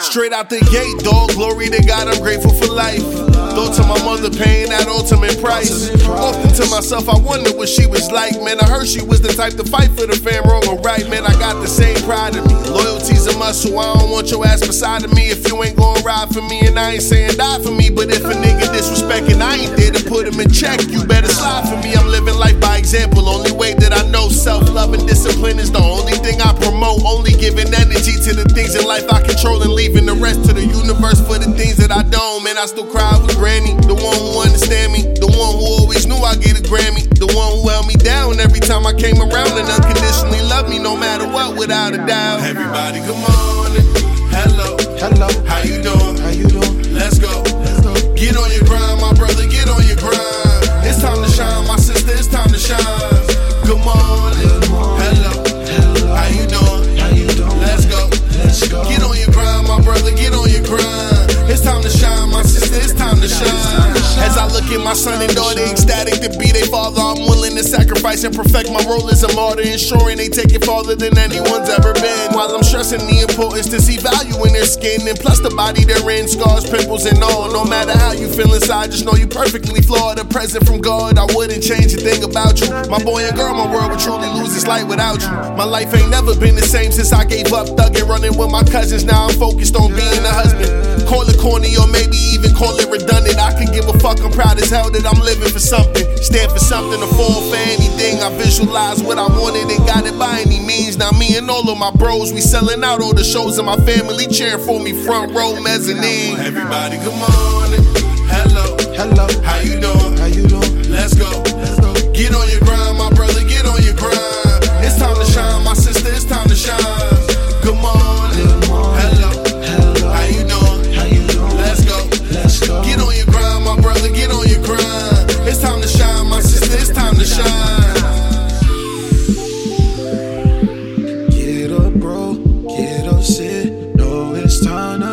Straight out the gate, dog. Glory to God, I'm grateful for life. Though to my mother, paying that ultimate price. Often to myself, I wonder what she was like. Man, I heard she was the type to fight for the fam, wrong or right. Man, I got the same pride in me. Loyalty's a muscle. I don't want your ass beside of me if you ain't gonna ride for me. And I ain't saying die for me, but if a nigga disrespecting, I ain't there to put him in check. You better slide for me. I'm living life by example. Only way that I know self love and discipline is the only thing I promote. Only giving energy to the things in life I control and leaving the rest to the universe for the things that I don't. Man, I still cry with Granny, the one who understand me, the one who always knew I'd get a Grammy, the one who held me down every time I came around and unconditionally loved me no matter what, without a doubt. Everybody, come on. Hello, Hello, how you doing? how you doing? Time to shine, my sister, it's time to shine. As I look at my son and daughter, ecstatic to be their father, I'm willing to sacrifice and perfect my role as a martyr, ensuring they take it farther than anyone's ever been. While I'm stressing the importance to see value in their skin, and plus the body they're in, scars, pimples, and all. No matter how you feel inside, just know you perfectly flawed. A present from God, I wouldn't change a thing about you. My boy and girl, my world would truly lose its light without you. My life ain't never been the same since I gave up thugging, running with my cousins. Now I'm focused on being a husband. Call it redundant. I can give a fuck, I'm proud as hell that I'm living for something. Stand for something, to fall for anything. I visualize what I wanted and got it by any means. Now me and all of my bros, we selling out all the shows and my family cheering for me front row mezzanine. Everybody, come on. Hello, Hello, how you doing? how you doing?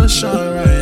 Get up,